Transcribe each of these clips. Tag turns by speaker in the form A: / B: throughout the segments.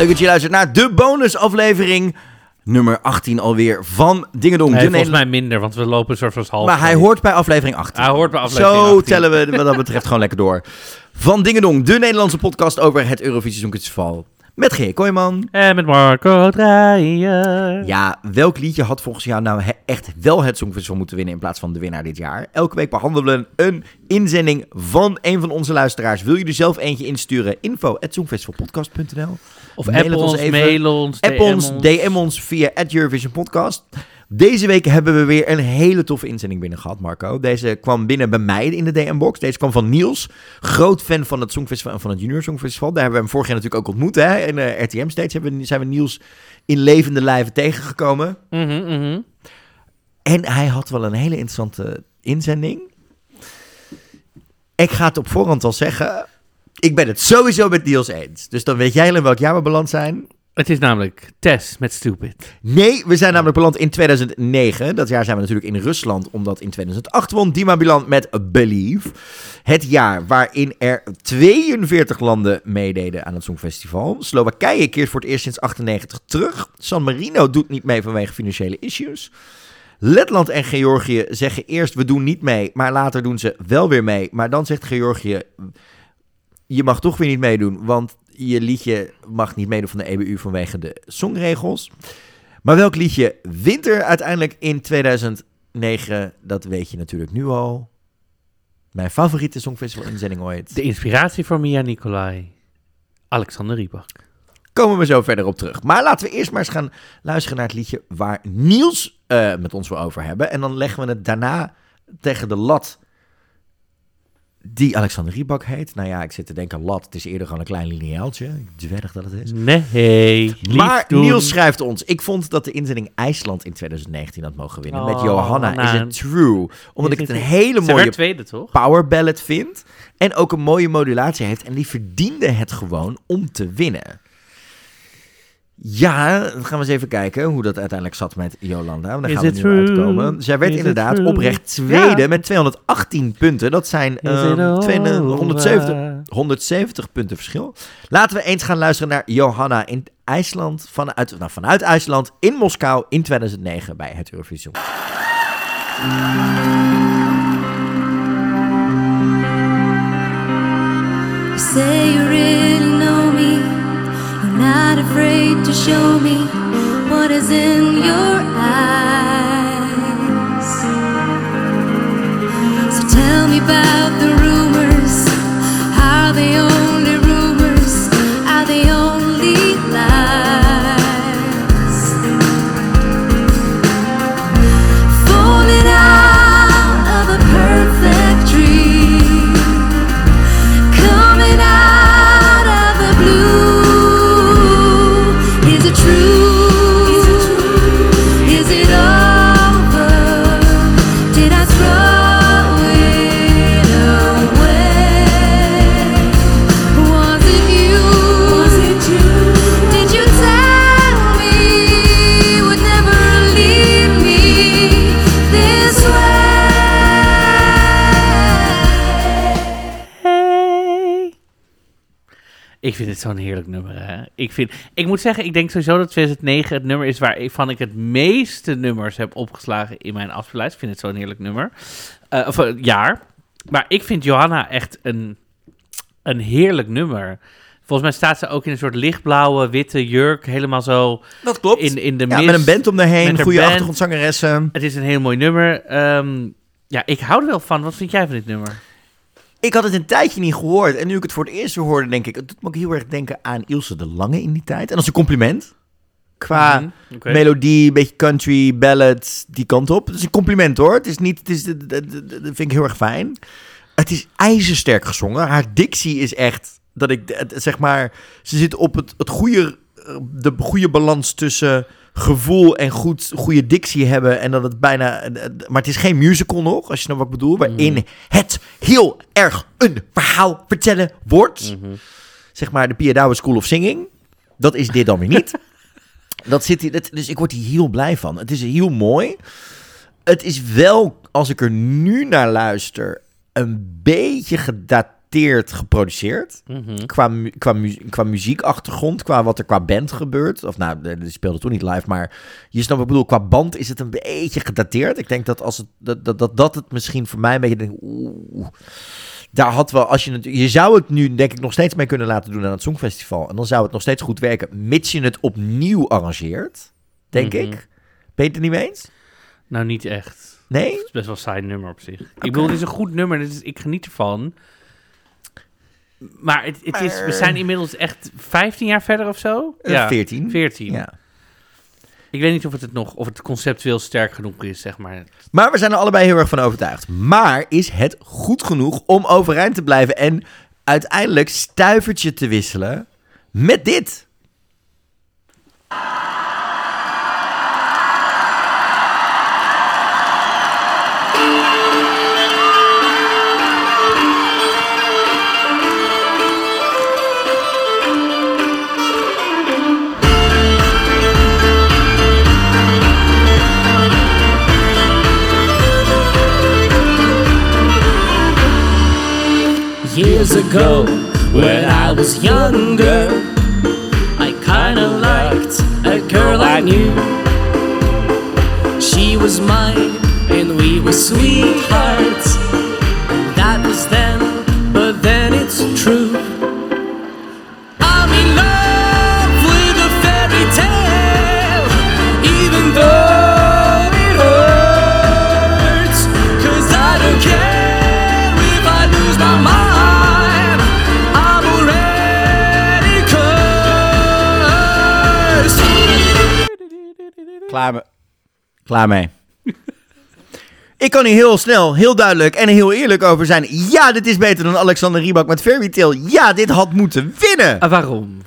A: Leuk dat je luistert naar de bonusaflevering nummer 18 alweer van Dingedong.
B: Nee, volgens mij minder, want we lopen soort van half.
A: Maar hij hoort bij aflevering 18.
B: Hij hoort bij aflevering
A: Zo
B: 18.
A: tellen we wat dat betreft gewoon lekker door. Van Dingedong, de Nederlandse podcast over het Eurovisie Songfestival. Met Geer Kooijman.
B: En met Marco Dreyer.
A: Ja, welk liedje had volgens jou nou echt wel het Songfestival moeten winnen in plaats van de winnaar dit jaar? Elke week behandelen we een inzending van een van onze luisteraars. Wil je er zelf eentje insturen? Info at songfestivalpodcast.nl
B: Of
A: Mail
B: app
A: ons
B: ons,
A: even.
B: mail ons,
A: App
B: DM
A: ons, DM ons via at Eurovision Podcast. Deze week hebben we weer een hele toffe inzending binnen gehad, Marco. Deze kwam binnen bij mij in de DM-box. Deze kwam van Niels, groot fan van het Songfestival en van het Junior Songfestival. Daar hebben we hem vorig jaar natuurlijk ook ontmoet. Hè? In de RTM-stage hebben we- zijn we Niels in levende lijven tegengekomen.
B: Mhm, mhm.
A: En hij had wel een hele interessante inzending. Ik ga het op voorhand al zeggen. Ik ben het sowieso met Niels eens. Dus dan weet jij in welk jaar we beland zijn.
B: Het is namelijk Tess met Stupid.
A: Nee, we zijn namelijk beland in 2009. Dat jaar zijn we natuurlijk in Rusland, omdat in 2008 won Dima Bilan met Believe. Het jaar waarin er 42 landen meededen aan het Songfestival. Slowakije keert voor het eerst sinds 98 terug. San Marino doet niet mee vanwege financiële issues. Letland en Georgië zeggen eerst we doen niet mee, maar later doen ze wel weer mee. Maar dan zegt Georgië, je mag toch weer niet meedoen, want je liedje mag niet meedoen van de EBU vanwege de songregels. Maar welk liedje wint er uiteindelijk in 2009? Dat weet je natuurlijk nu al. Mijn favoriete songfestival inzending ooit.
B: De inspiratie voor Mia Nicolai. Alexander Riebak.
A: Komen we zo verder op terug. Maar laten we eerst maar eens gaan luisteren naar het liedje waar Niels eh, met ons wil over hebben. En dan leggen we het daarna tegen de lat die Alexander Riebak heet. Nou ja, ik zit te denken lat. Het is eerder gewoon een klein lineaaltje. Ik dwerg dat het is.
B: Nee,
A: Maar
B: doen.
A: Niels schrijft ons. Ik vond dat de inzending IJsland in 2019 had mogen winnen. met
B: Oh,
A: Johanna.
B: nou,
A: is it true? Omdat ik het een
B: het-
A: hele mooie
B: tweede, toch?
A: power ballad vind. En ook een mooie modulatie heeft. En die verdiende het gewoon om te winnen. Ja, dan gaan we eens even kijken hoe dat uiteindelijk zat met Jolanda. Daar gaan we nu
B: true?
A: uitkomen. Zij werd
B: Is
A: inderdaad oprecht tweede
B: Ja.
A: met 218 punten. Dat zijn
B: Is
A: ehm,
B: it all
A: 200 170,
B: over?
A: 170 punten verschil. Laten we eens gaan luisteren naar Johanna in IJsland. Vanuit, nou, vanuit IJsland in Moskou in 2009 bij het Eurovisie.
C: You show me what is in
B: Ik vind het zo'n heerlijk nummer. Hè? Ik, vind, ik moet zeggen, ik denk sowieso dat 2009 het nummer is waarvan ik het meeste nummers heb opgeslagen in mijn afspeellijst. Ik vind het zo'n heerlijk nummer. Eh, of eh, jaar. Maar ik vind Johanna echt een, een heerlijk nummer. Volgens mij staat ze ook in een soort lichtblauwe, witte jurk. Helemaal zo
A: Dat klopt.
B: in, in de
A: ja,
B: mist.
A: met een band om daarheen, goede achtergrondzangeressen.
B: Het is een heel mooi nummer. Ehm, ja, ik hou er wel van. Wat vind jij van dit nummer?
A: Ik had het een tijdje niet gehoord. En nu ik het voor het eerst weer hoorde, denk ik... Het doet me ook heel erg denken aan Ilse de Lange in die tijd. En dat is een compliment. Qua
B: Mhm,
A: melodie, een beetje country, ballad, die kant op. Het is een compliment hoor. Het is niet... Het is, dat, dat- dat- dat vind ik heel erg fijn. Het is ijzersterk gezongen. Haar dictie is echt... Dat ik, het- zeg maar... Ze zit op het, het goede... De goede balans tussen gevoel en goed, goede dictie hebben. En dat het bijna... Maar het is geen musical nog, als je nou wat ik bedoel. Waarin
B: Mhm.
A: het heel erg een verhaal vertellen wordt. Zeg maar de Pia Douwe School of Singing. Dat is dit dan weer niet. dat zit hier, dat, dus ik word hier heel blij van. Het is heel mooi. Het is wel, als ik er nu naar luister, een beetje gedateerd geproduceerd.
B: Mhm.
A: Qua, mu- qua, mu- qua muziekachtergrond, qua wat er qua band gebeurt. Of nou, die speelde toen niet live, maar je snapt wat ik bedoel. Qua band is het een beetje gedateerd. Ik denk dat als het, dat, dat, dat, dat het misschien voor mij een beetje denk, oeh, daar had wel, als je het, je zou het nu denk ik nog steeds mee kunnen laten doen aan het Songfestival. En dan zou het nog steeds goed werken, mits je het opnieuw arrangeert, denk
B: Mhm.
A: ik. Ben je het er niet mee eens?
B: Nou, niet echt.
A: Nee?
B: Het is best wel een saai nummer op zich. Ik bedoel, het is een goed nummer. is, ik geniet ervan. Maar, het, het is, we zijn inmiddels echt 15 jaar verder of zo?
A: Eh, 14.
B: 14.
A: Ja.
B: Ik weet niet of het, het nog, of het conceptueel sterk genoeg is, zeg maar.
A: Maar we zijn er allebei heel erg van overtuigd. Maar is het goed genoeg om overeind te blijven en uiteindelijk stuivertje te wisselen met dit?
D: Years ago, when I was younger, I kinda liked a girl I knew. She was mine, and we were sweethearts.
A: Klaar mee. Ik kan hier heel snel, heel duidelijk en heel eerlijk over zijn. Ja, dit is beter dan Alexander Rybak met Fairy Tale. Ja, dit had moeten winnen.
B: Ah, waarom?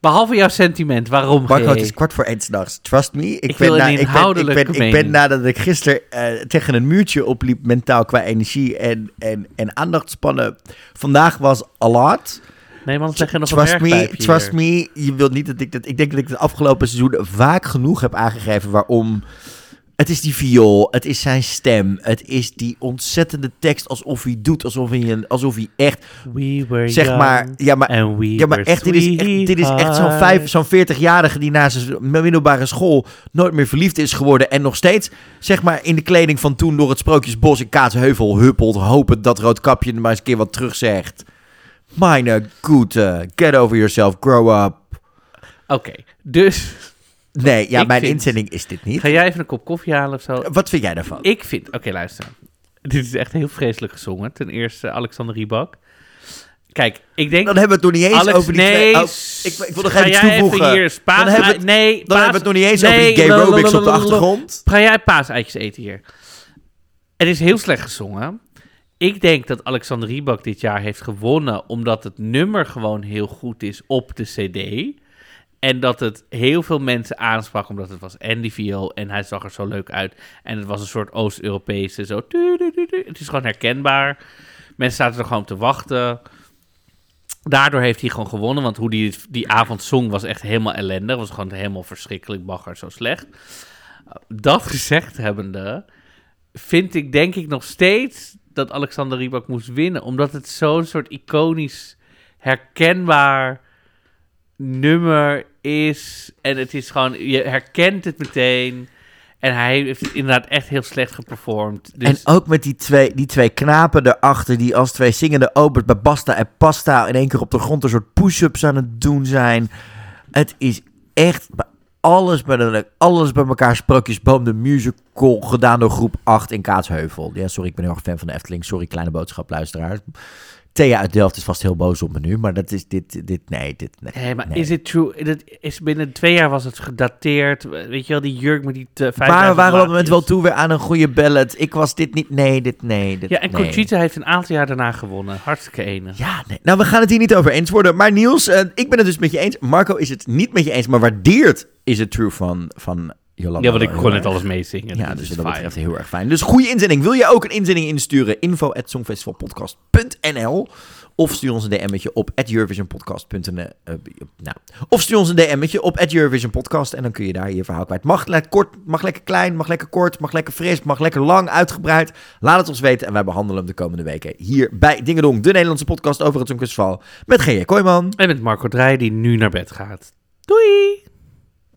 B: Behalve jouw sentiment, waarom
A: Marco,
B: G?
A: het is kwart voor één s'nachts. Trust me. Ik,
B: Ik wil een
A: na- ik, ben, ik, ben, ik ben nadat ik gisteren eh, tegen een muurtje opliep, mentaal qua energie en, en, en aandachtspannen. Vandaag was a lot.
B: Nee, man, zeg je nog
A: Trust
B: een
A: me, trust me. Je wilt niet dat ik dat. Ik denk dat ik het afgelopen seizoen vaak genoeg heb aangegeven waarom. Het is die viool, het is zijn stem, het is die ontzettende tekst alsof hij doet, alsof hij, alsof hij echt,
B: We were
A: zeg
B: young
A: maar, ja maar
B: and we
A: ja, maar
B: were
A: echt, dit is echt, dit is echt zo'n, vijf, zo'n 40-jarige die na zijn middelbare school nooit meer verliefd is geworden. En nog steeds, zeg maar, in de kleding van toen door het Sprookjesbos in Kaatsheuvel huppelt. Hopend dat Roodkapje maar eens een keer wat terug zegt. Meine Gute, get over yourself, grow up.
B: Oké, dus
A: Nee, ja, mijn
B: vind-
A: inzending is dit niet.
B: ga jij even een kop koffie halen of zo?
A: Wat vind jij daarvan?
B: Ik vind... Oké, luister. Dit is echt heel vreselijk gezongen. Ten eerste Alexander Rybak. Kijk, ik denk...
A: Dan hebben we het nog niet eens
B: Alex,
A: over die
B: nee,
A: twee... Oh, ik, ik wil nog even iets toevoegen.
B: Even hier
A: Dan hebben we het-
B: nee,
A: Dan
B: paas-
A: hebben we het nog niet eens
B: nee,
A: over die gay aerobics op de achtergrond.
B: Ga jij paaseitjes eten hier? Het is heel slecht gezongen. Ik denk dat Alexander Rybak dit jaar heeft gewonnen omdat het nummer gewoon heel goed is op de CD. En dat het heel veel mensen aansprak omdat het was Andy Viool en hij zag er zo leuk uit. En het was een soort Oost-Europese zo. Het is gewoon herkenbaar. Mensen zaten er gewoon te wachten. Daardoor heeft hij gewoon gewonnen, want hoe die die avond zong was echt helemaal ellendig. was gewoon helemaal verschrikkelijk, bagger, zo slecht. Dat gezegd hebbende, vind ik denk ik nog steeds dat Alexander Rybak moest winnen. Omdat het zo'n soort iconisch, herkenbaar nummer is. En het is gewoon, je herkent het meteen. En hij heeft inderdaad echt heel slecht geperformed. Dus
A: En ook met die twee, die twee knapen erachter, die als twee zingende obers bij Basta en Pasta in één keer op de grond een soort push-ups aan het doen zijn. Het is echt alles bij, alles bij elkaar. Sprookjesboom, de musical, gedaan door groep 8 in Kaatsheuvel. Ja, sorry, ik ben heel erg fan van de Efteling. Sorry, kleine boodschap, luisteraars. Thea uit Delft is vast heel boos op me nu, maar dat is dit, dit, nee, dit, nee.
B: Nee, maar
A: nee.
B: is it true? Dat is binnen twee jaar was het gedateerd. Weet je wel, die jurk met die te,
A: Maar we
B: 5000
A: waren op het moment wel toe weer aan een goede ballad. Ik was dit niet, nee, dit, nee, dit,
B: Ja, en
A: nee.
B: Conchita heeft een aantal jaar daarna gewonnen. Hartstikke enig.
A: Ja, nee. nou we gaan het hier niet over eens worden. Maar Niels, eh, ik ben het dus met je eens. Marco is het niet met je eens, maar waardeert is het true van, van Jolanda.
B: Ja, want ik kon net
A: erg.
B: alles meezingen.
A: Ja, dus
B: is
A: wat dat
B: fijn.
A: betreft heel erg fijn. Dus goede inzending. Wil je ook een inzending insturen? Info at songfestivalpodcast.nl Of stuur ons een DM'tje op at eurovisionpodcast.nl eh, nou. Of stuur ons een DM'tje op at eurovisionpodcast en dan kun je daar je verhaal kwijt. Mag lekker kort, mag lekker klein, mag lekker kort, mag lekker fris, mag lekker lang, uitgebreid. Laat het ons weten en wij behandelen hem de komende weken hier bij Dingedong, de Nederlandse podcast over het Songfestival met G.J. Kooijman.
B: En met Marco Draai die nu naar bed gaat. Doei!